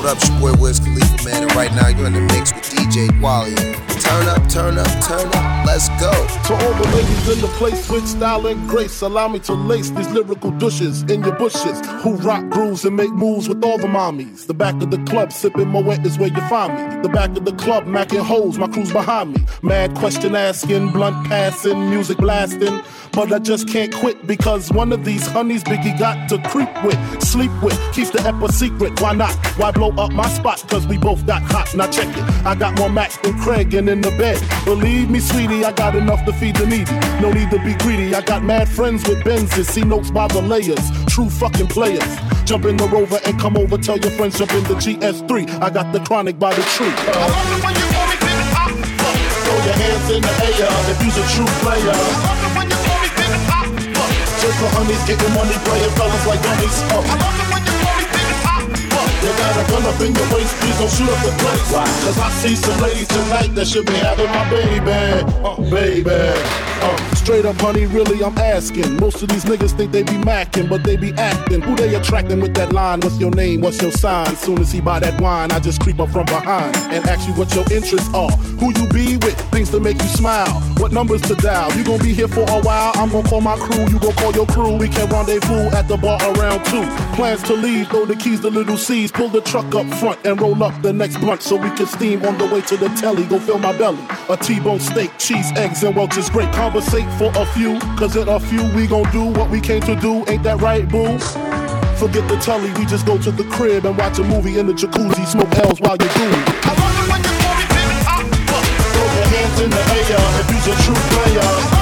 What up, it's your boy Wiz Khalifa, man? And right now you're in the mix with DJ Wally. Turn up, turn up, turn up. Let's go. To all the ladies in the place with style and grace, allow me to lace these lyrical douches in your bushes who rock grooves and make moves with all the mommies. The back of the club sipping Moet is where you find me. The back of the club macking holes, my crew's behind me. Mad question asking, blunt passing, music blasting. But I just can't quit because one of these honeys Biggie got to creep with, sleep with, keeps the ep a secret. Why not? Why blow up my spot? Cause we both got hot. Now check it. I got more Max than Craig and in the bed. Believe me, sweetie, I got enough to feed the needy. No need to be greedy. I got mad friends with Benzes. See notes by the layers. True fucking players. Jump in the rover and come over. Tell your friends jump in the GS3. I got the chronic by the tree. Uh, Throw your hands in the air if you's a true player. Just for honeys getting money, playing fellas like dummies. Uh. You got a gun up in your waist, please don't shoot up the place. Cause I see some ladies tonight that should be having my baby. Uh, baby. Uh, straight up, honey, really, I'm asking. Most of these niggas think they be macking, but they be acting. Who they attracting with that line? What's your name? What's your sign? Soon as he buy that wine, I just creep up from behind and ask you what your interests are. Who you be with? Things to make you smile. What numbers to dial? You gonna be here for a while? I'm gonna call my crew. You gonna call your crew. We can rendezvous at the bar around two. Plans to leave, throw the keys to little C's. Pull the truck up front and roll up the next blunt so we can steam on the way to the telly. Go fill my belly. A T-bone steak, cheese, eggs, and Welch's great. Conversate for a few, cause in a few we gon' do what we came to do. Ain't that right, boo? Forget the telly, we just go to the crib and watch a movie in the jacuzzi. Smoke L's while you do it. I love it when you call me baby ah, hot. Uh, Throw uh, your uh, hands in the air if you's a true player.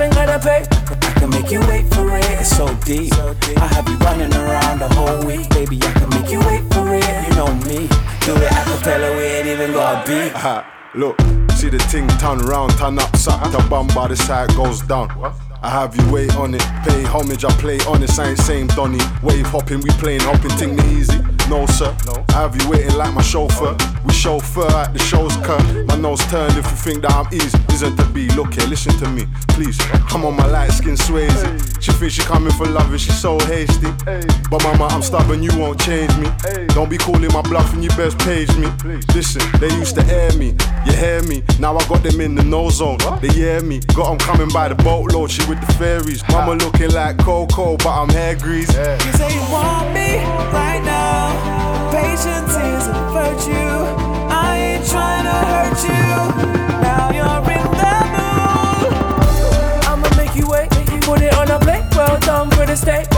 Even gotta pay. I can make you wait for it, it's so deep. I have you running around the whole week, baby. I can make you wait for it, you know me. Do it a cappella, we ain't even got a beat. Ha, look, see the ting turn round, turn up, suck the bum by the side goes down. I have you wait on it, pay homage, I play honest, I ain't same Donny. Wave hopping, we playing hopping, ting me easy. No sir, I have you waiting like my chauffeur. Oh. We chauffeur at the show's curve. My nose turned if you think that I'm easy. Isn't to be, look here, listen to me, please. I'm on my light skin Swayze. She thinks she coming for love and she's so hasty. But mama, I'm stubborn, you won't change me. Don't be calling my bluff and you best page me. Please. Listen, they used to air me, you hear me. Now I got them in the no zone. They hear me, got them coming by the boatload. She with the fairies. Mama looking like Coco, but I'm hair grease. You say you want me right now. Patience is a virtue. I ain't trying to hurt you. Now you're in the mood. I'ma make you wait. Put it on a plate. Well done for the steak.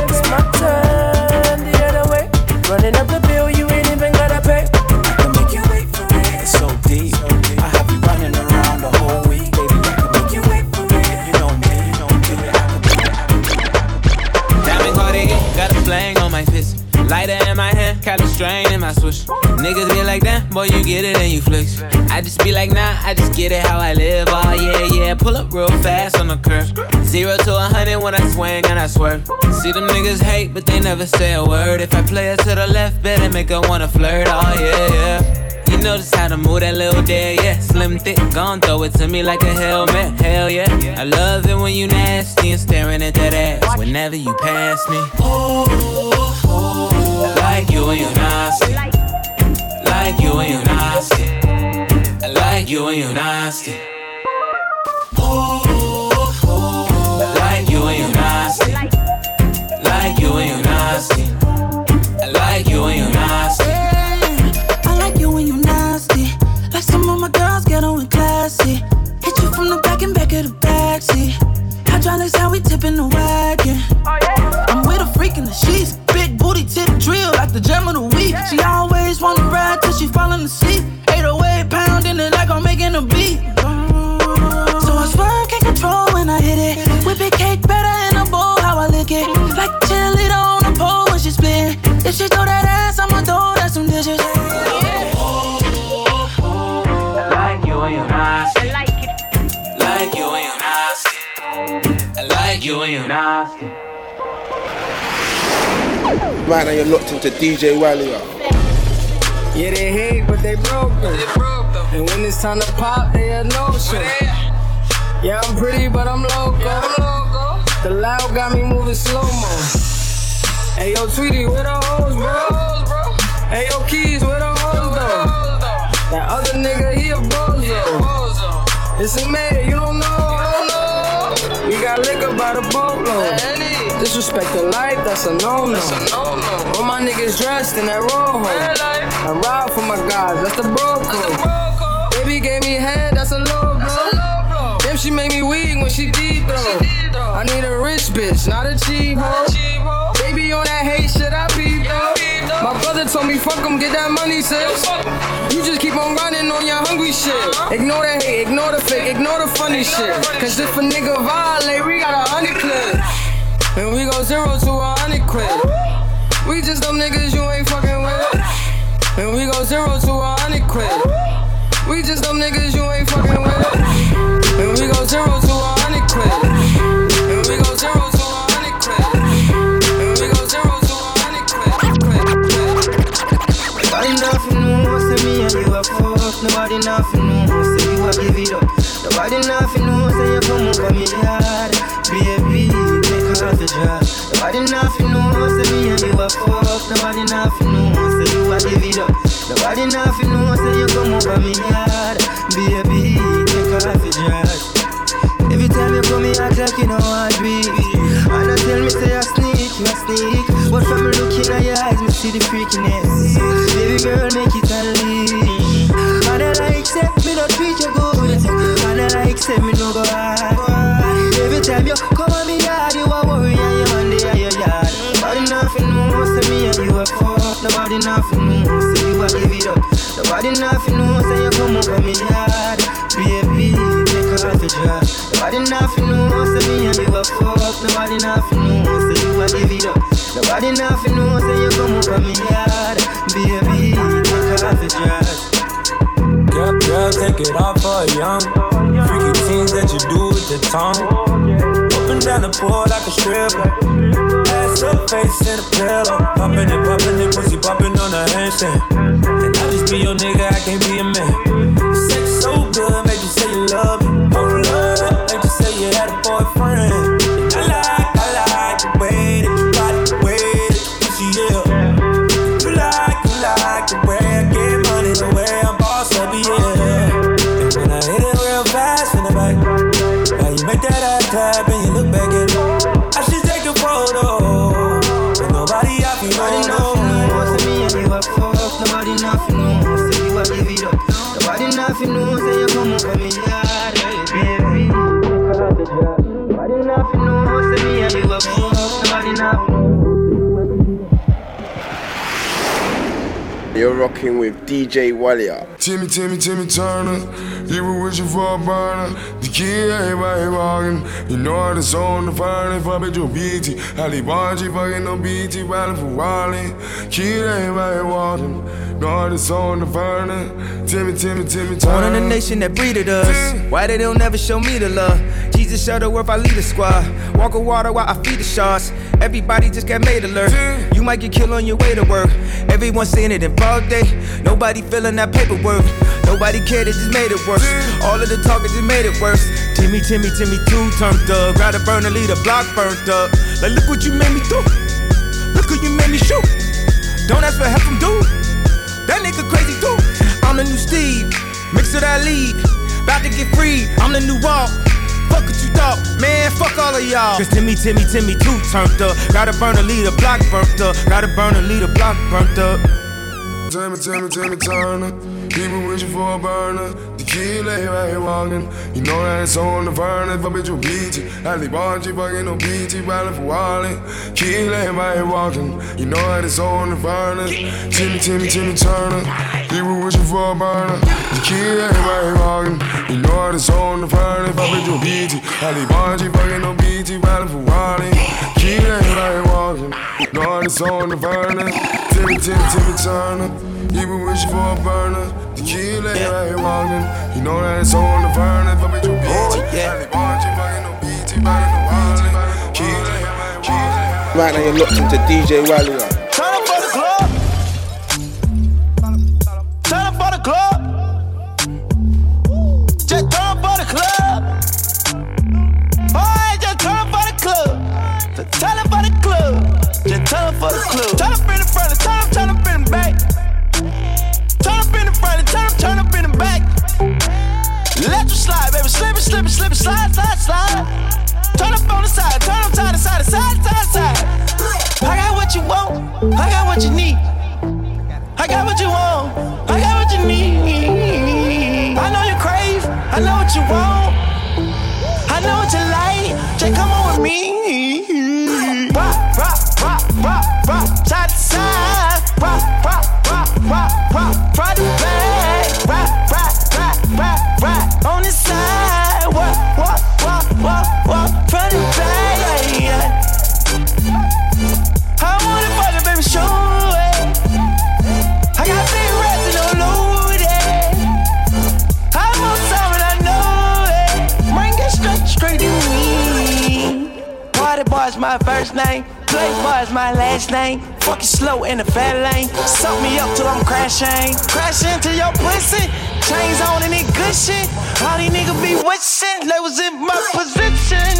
Boy, you get it and you flex. I just be like, nah, I just get it how I live. Oh, yeah, yeah. Pull up real fast on the curve. Zero to a hundred when I swing and I swerve. See them niggas hate, but they never say a word. If I play it to the left, better make her wanna flirt. Oh, yeah, yeah. You know just how to move that little day, yeah. Slim thick, gon' throw it to me like a helmet, hell yeah. I love it when you nasty and staring at that ass whenever you pass me. Like you when you nasty, like you when you nasty, I like you when you're nasty. Ooh, Right now you're locked into DJ Walia. Yeah, they hate, but they broke them. And when it's time to pop, they a notion. Yeah, I'm pretty, but I'm loco. The loud got me moving slow mo. Hey, yo, Tweety, where the hoes, bro? Hey, yo, Keys, where the hoes, though? That other nigga, he a bozo. It's a man, you don't know. We got liquor by the boatload. Disrespect the life, that's a no-no. All my niggas dressed in that rojo. I ride for my guys, that's the bro code. Baby gave me head, that's a low blow. Damn, she made me weak when she deep throw. I need a rich bitch, not a cheap hoe. Baby on that hate shit, I peep though. My brother told me, fuck him, get that money, sis. You just keep on running on your hungry shit. Ignore the hate, ignore the fake, ignore the funny shit. Cause if a nigga violate, we got a hundred clip. And we go zero to a hundred quid. We just them niggas you ain't fucking with. And we go zero to a hundred quid. We just them niggas you ain't fucking with. And we go zero to a hundred quid. And we go zero to a hundred quid. And we go zero to a hundred quid. Nobody nothing know, say me and you a fuck. Nobody nothing know, say you a give it up. Nobody nothing know, say you come over me yard. Nobody nothing know, say me and you a fuck. Nobody nothing know, say you a give it up. Nobody nothing know, say you come over me yard. Baby, take off the drop. Every time you come, me act like you know I breathe. And I tell me say I sneak, you sneak. But from me looking at your eyes, me see the freakiness. Baby girl, make it unleash. And I like say me don't treat you good. And I like say me no go hard. Every time you come Nobody nothing know, say you a give it up. Nobody nothing know, say you come over me yard. Baby, take off the drop. Nobody nothing know, say me and you a fuck. Nobody nothing know, say you a give it up. Nobody nothing know, say you come over me yard. Baby, take off the drop. Girl, girl, take it off for young. Freaky things that you do with the tongue. Up and down the pool like a stripper. Ass face in a pillow. Popping it, popping it, pussy popping on a handstand. And I just be your nigga, I can't be a man. Sex so good, make rocking with DJ Walia. Timmy, Timmy, Timmy Turner. You were wishing for a burner. The key, everybody walking. You know how the song, the fire, if I bet you BT. Ali Bargy, fucking no BT, riding for Wally. Key, everybody walking. Know how the song, the burner. Timmy, Timmy, Timmy Born in Turner. a nation that breeded us. Why they don't never show me the love? Jesus Shuttlesworth, I lead the squad. Walk on water while I feed the sharks. Everybody just got made alert. Mm. You might get killed on your way to work. Everyone saying it in broad day. Nobody feeling that paperwork. Nobody cared, it just made it worse. Mm. All of the talking just made it worse. Timmy, Timmy, Timmy, two turned up. Gotta burn the lead, the block burnt up. Like, look what you made me do. Look who you made me shoot. Don't ask for help from dude. That nigga crazy too. I'm the new Steve, mix of that lead. About to get free, I'm the new Walt. Fuck what you thought, man, fuck all of y'all. Cause Timmy, Timmy, Timmy, too turned up. Gotta burn a lead, a block burnt up. Gotta burn a lead, a block burnt up. Timmy, Timmy, Timmy Turner. Keep it wishing for a burner. Key lay right walking. You know that it's on the furnace. But bitch, you beat it. Ali Bonji fucking no BT, riding for Wally. Key lay right walking. You know that it's on the furnace. Timmy, Timmy, Timmy Turner. Keep it wishing for a burner. The key lay right walking. You know that it's on the furnace. But bitch, you beat it. Ali Bonji fucking no BT, riding for Wally. Key lay right walking. You know that it's on the furnace. Timmy, Timmy, Timmy Turner. Even wishing for a burner. The key lay right here walking. You know that it's on the burner. But bitch, you beat oh, yeah. Only want you fucking no BT, riding the wallet. Key lay right. Right now you're locked into DJ Wally. Turn up for the club. Turn up for the club. Just turn up for the club. Boy, just turn up for the club. Just turn up for the club. Just turn up for the club. Turn up in the front, turn up, turn up in the back. You slide, baby. Slip it, slip it, slip it, slide, slide, slide. Turn up on the side, turn up side to side, side, side, side. I got what you want, I got what you need. I got what you want, I got what you need. I know you crave, I know what you want. I know what you like, just come on with me. First name. Playboy is my last name. Fucking slow in the fat lane. Suck me up till I'm crashing. Crash into your pussy. Chains on and it good shit. All these niggas be wishing they was in my position.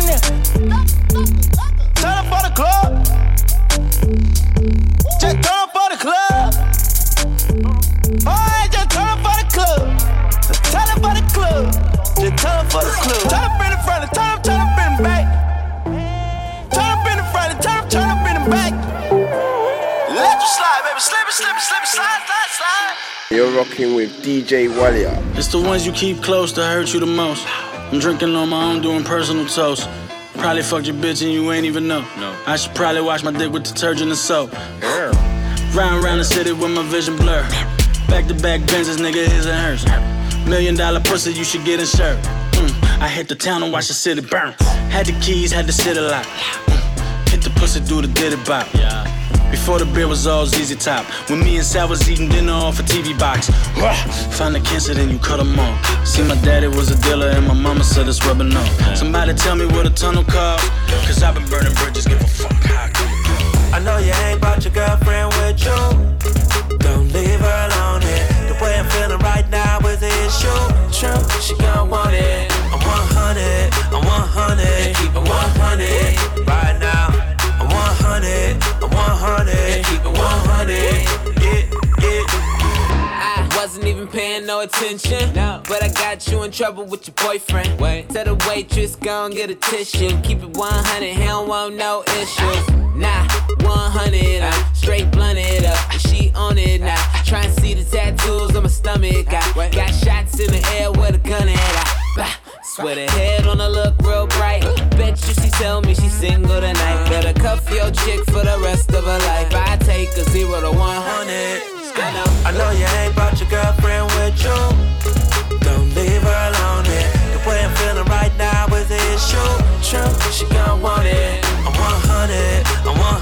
Rocking with DJ Walia. It's the ones you keep close that hurt you the most. I'm drinking on my own, doing personal toast. Probably fucked your bitch and you ain't even know. No. I should probably wash my dick with detergent and soap. Yeah. Round round the city with my vision blur. Back to back Benzes, nigga, his and hers. Million dollar pussy, you should get insured. Mm. I hit the town and watch the city burn. Had the keys, had the city lock. Mm. Hit the pussy, do the diddy bop. Yeah. Before the beer was all ZZ Top. When me and Sal was eating dinner off a TV box. Find the cancer, then you cut them off. See, my daddy was a dealer, and my mama said it's rubbing off. Somebody tell me what a tunnel cost. Cause I've been no attention. No. But I got you in trouble with your boyfriend. Wait. Tell the waitress, go and get a tissue. Keep it 100, he don't want no issues. Nah, 100, I'm straight blunted up. She on it now. Try and see the tattoos on my stomach. I got shots in the air with a gun at. I, bah, Swear the head on her look real bright. Bet you she tell me she's single tonight. Better cuff your chick for the rest of her life. I take a zero to 100. I know you ain't brought your girlfriend with you. Don't leave her alone. The way I'm feeling right now is the issue. True, she gon' want it. I'm 100, I'm 100,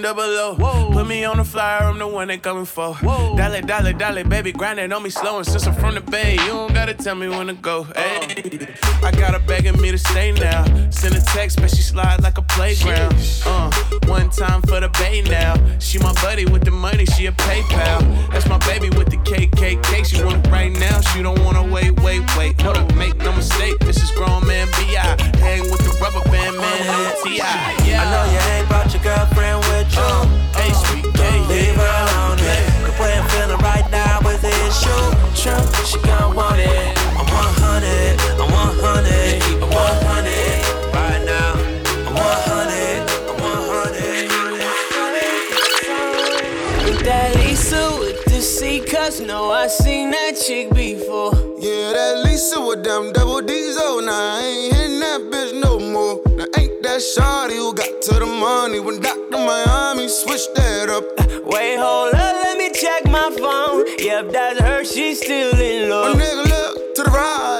100, one double O. Put me on the flyer, I'm the one they coming for. Whoa. Dollar, dollar, dollar, baby, grind it on me slow. And since I'm from the bay, you don't gotta tell me when to go. Hey, I got her begging me to stay now. Send a text, but she slide like a playground. Uh, one time for the bay now. She my buddy with the money, she a PayPal. That's my baby with the KKK. She want it right now, she don't wanna wait, wait, wait. Hold up, make no mistake, this is grown man B.I. Hang with the rubber band man, T.I. Yeah. I know you ain't brought your girlfriend with Hey, sweet, yeah, leave her alone. Yeah. The way I'm feeling right now is an issue. True, she gon' want it. I'm 100, I'm 100, I'm 100 right now. I'm 100, I'm 100. With that Lisa with the C cups, no, I seen that chick before. Yeah, that Lisa with them double D's, oh, now I ain't that shawty who got to the money when Dr. Miami switched that up. Wait, hold up, let me check my phone. Yep, that's her, she's still in love. My nigga, look to the right,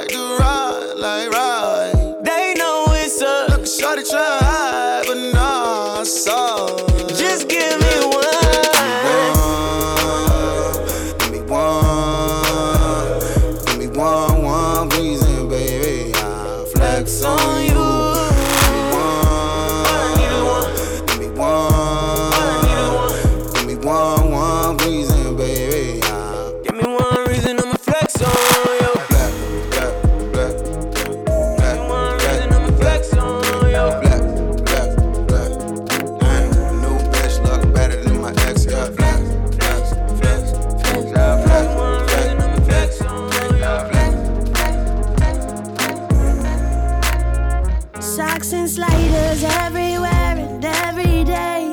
And sliders everywhere and every day.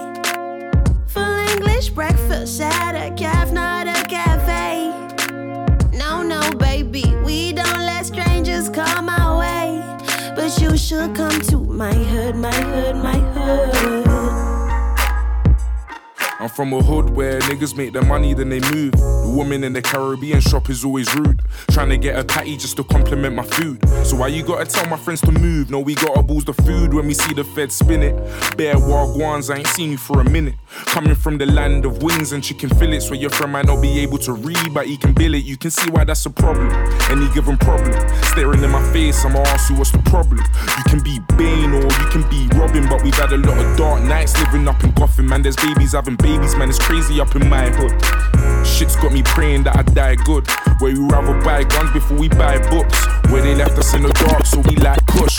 Full English breakfast at a calf, not a cafe. No, no, baby, we don't let strangers come our way. But you should come to my hood, my hood, my hood. I'm from a hood where niggas make their money, then they move. The woman in the Caribbean shop is always rude. Trying to get a patty just to compliment my food. So why you gotta tell my friends to move? No, we gotta boost the food when we see the fed spin it. Bare wagwans, I ain't seen you for a minute. Coming from the land of wings and chicken fillets, where your friend might not be able to read, but he can bill it. You can see why that's a problem. Any given problem. Staring in my face, I'ma ask you what's the problem. You can be Bane or you can be Robin, but we've had a lot of dark nights living up in Gotham. Man, there's babies having babies, man, it's crazy up in my hood. Shit's got me praying that I die good. Where we rather buy guns before we buy books. Where they left us in the dark, so we like push.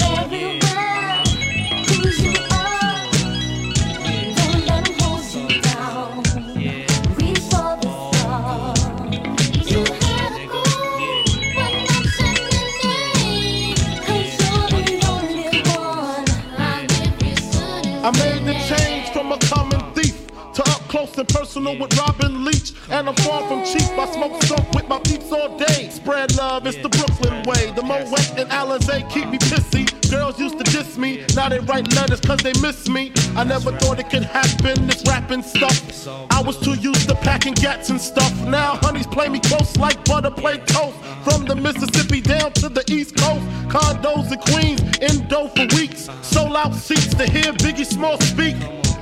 And personal with Robin Leach. And I'm far from cheap. I smoke soap with my peeps all day. Spread love, it's the Brooklyn way. The Moet and Alizé keep me pissy. Girls used to diss me, now they write letters cause they miss me. I never thought it could happen, this rapping stuff. I was too used to packing gats and stuff. Now honeys play me close like butter play toast. From the Mississippi down to the East Coast, condos in Queens, in dough for weeks. Sold out seats to hear Biggie Small speak.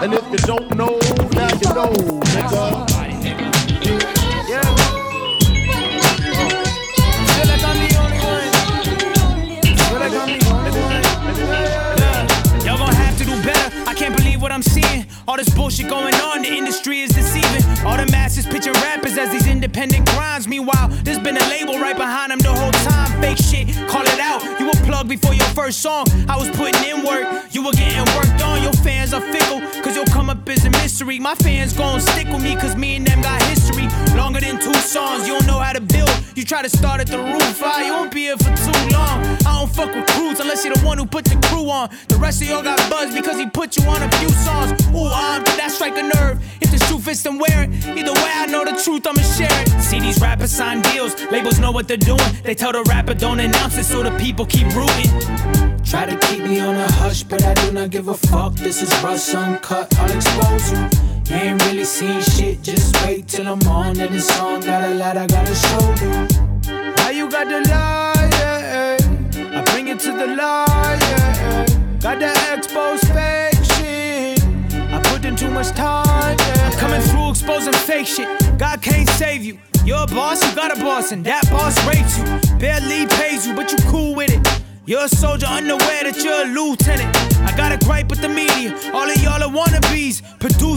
And if you don't know, now you know, nigga. Y'all gon' have to do better. I can't believe what I'm seeing. All this bullshit going on, the industry is deceiving. All the masses pitching rappers as these independent grinds. Meanwhile, there's been a label right behind them the whole time. Fake shit, call it out. You were plugged before your first song. I was putting in work, you were getting worked on. Your fans My fans gon' stick with me, cause me and them got history. Longer than two songs, you don't know how to. You try to start at the roof, ah, you won't be here for too long. I don't fuck with crews unless you're the one who put the crew on. The rest of y'all got buzz because he put you on a few songs. Ooh, um, that strike a nerve. If the shoe fits, then wear it. Either way, I know the truth, I'ma share it. See these rappers sign deals, labels know what they're doing. They tell the rapper don't announce it so the people keep rooting. Try to keep me on a hush, but I do not give a fuck. This is Russ Uncut, I'll expose you. Ain't really seen shit, just wait till I'm on. And this song got a lot I gotta show you. How you got the lie, yeah, yeah. I bring it to the lie, yeah. Got the expose fake shit. I put in too much time, yeah. I'm coming through exposing fake shit. God can't save you. You're a boss, you got a boss, and that boss rates you. Barely pays you, but you cool with it. You're a soldier unaware that you're a lieutenant. I got a gripe with the media. All of y'all are wannabes,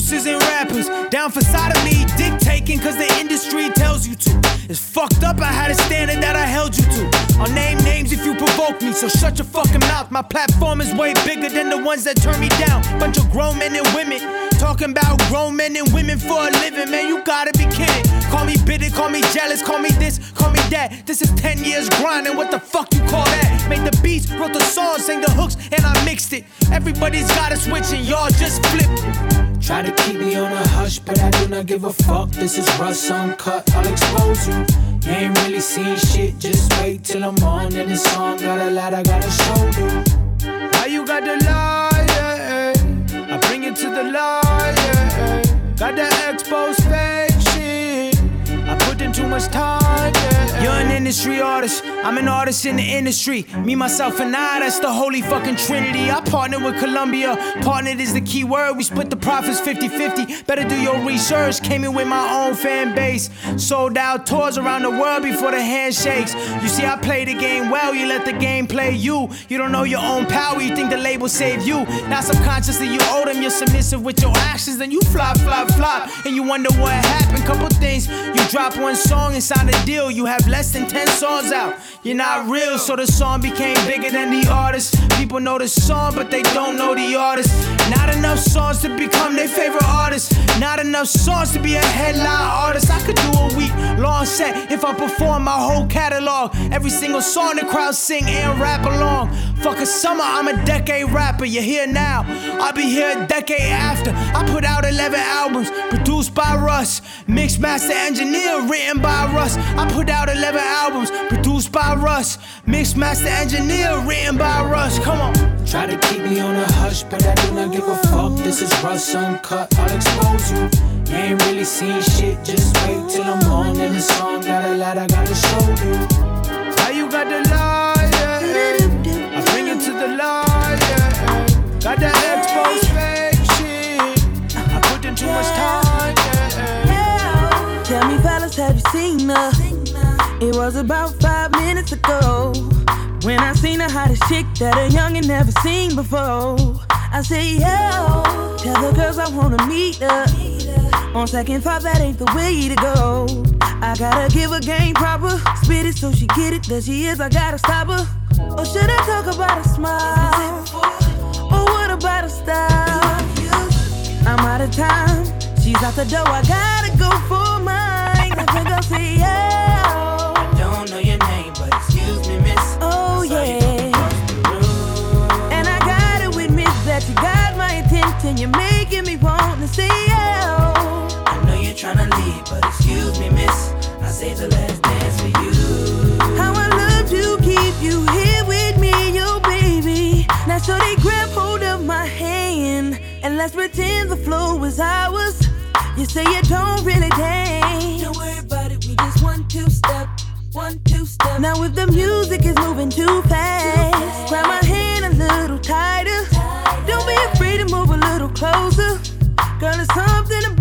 producers and rappers. Down for side of me, dictating cause the industry tells you to. It's fucked up, I had a standard that I held you to. I'll name names if you provoke me, so shut your fucking mouth. My platform is way bigger than the ones that turn me down. Bunch of grown men and women. Talking about grown men and women for a living, man, you gotta be kidding. Call me bitter, call me jealous, call me this, call me that. This is 10 years grinding, what the fuck you call that? Made the beats, wrote the songs, sang the hooks, and I mixed it. Everybody's got a switch and y'all just flipped it. Try to keep me on a hush, but I do not give a fuck. This is Russ Uncut, I'll expose you. You ain't really seen shit, just wait till I'm on. And this song got a lot I gotta show you. How you got the lie, yeah, yeah. I bring it to the lie, yeah. Got the expose fake shit. I put in too much time. You're an industry artist, I'm an artist in the industry. Me, myself, and I, that's the holy fucking trinity. I partnered with Columbia, partnered is the key word. We split the profits 50 50. Better do your research. Came in with my own fan base. Sold out tours around the world before the handshakes. You see, I play the game well, you let the game play you. You don't know your own power, you think the label saved you. Now, subconsciously, you owe them, you're submissive with your actions. Then you flop, flop, flop, and you wonder what happened. Couple things, you drop one song and sign a deal. You have less than 10 songs out. You're not real, so the song became bigger than the artist. People know the song, but they don't know the artist. Not enough songs to become their favorite artist. Not enough songs to be a headline artist. I could do a week long set if I perform my whole catalog. Every single song the crowd sing and rap along. Fuck a summer, I'm a decade rapper. You're here now, I'll be here a decade after. I put out 11 albums, produced by Russ, mixed master engineer, written by Russ. I put out 11 albums, produced by Russ, mixed master engineer, written by Russ. Come on. Try to keep me on a hush, but I do not give a fuck. This is Russ Uncut, I'll expose you. You ain't really seen shit, just wait was about five minutes ago when I seen the hottest chick that a youngin' never seen before. I say, yo, tell the girls I wanna meet her. On second thought, that ain't the way to go. I gotta give her game proper. Spit it so she get it that she is. I gotta stop her. Or should I talk about a smile? Or what about a style? I'm out of time. She's out the door. I gotta go for mine. I think I'll say yeah. Saved the last dance for you. How I love to keep you here with me, yo baby. Now so they grab hold of my hand and let's pretend the flow is ours. You say you don't really dance. Don't worry about it, we just one two step, one two step. Now if the music is moving too fast, grab my hand a little tighter. Don't be afraid to move a little closer. Girl, there's something about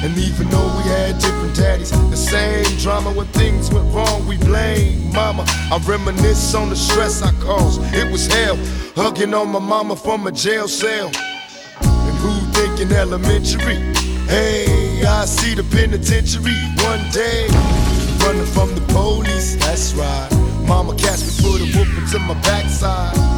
And even though we had different daddies, the same drama when things went wrong, we blame mama. I reminisce on the stress I caused. It was hell, hugging on my mama from a jail cell. And who thinking elementary? Hey, I see the penitentiary one day. Running from the police, that's right. Mama catch me, put a whooping to my backside.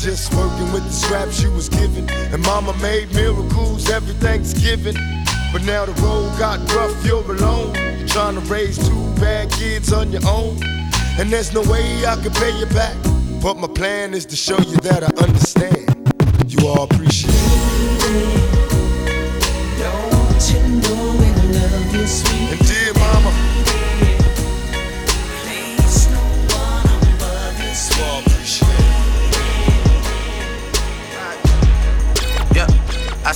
Just working with the scraps you was given. And mama made miracles every Thanksgiving. But now the road got rough, you're alone. You're trying to raise two bad kids on your own. And there's no way I can pay you back. But my plan is to show you that I understand. You all appreciate it. Don't you know we love you, sweet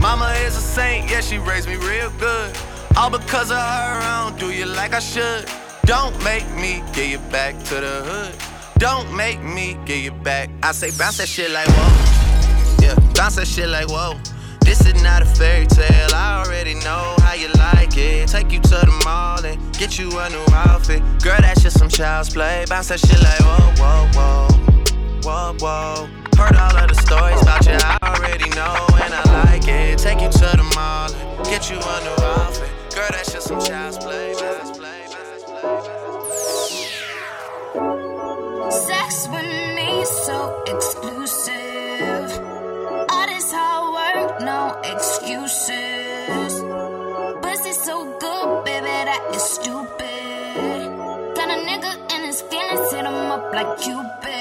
Mama is a saint, yeah, she raised me real good. All because of her, I don't do you like I should. Don't make me get you back to the hood. Don't make me get you back. I say bounce that shit like whoa. Yeah, bounce that shit like whoa. This is not a fairy tale. I already know how you like it. Take you to the mall and get you a new outfit. Girl, that's just some child's play. Bounce that shit like whoa, whoa, whoa, whoa, whoa. Heard all of the stories about you. I already know and I like it. Take you to the mall and get you a new outfit. Girl, that's just some child's play. Child's play. Sex with me so exclusive. All this hard work, no excuses. Pussy so good, baby, that is stupid. Got a nigga in his feelings, hit him up like Cupid.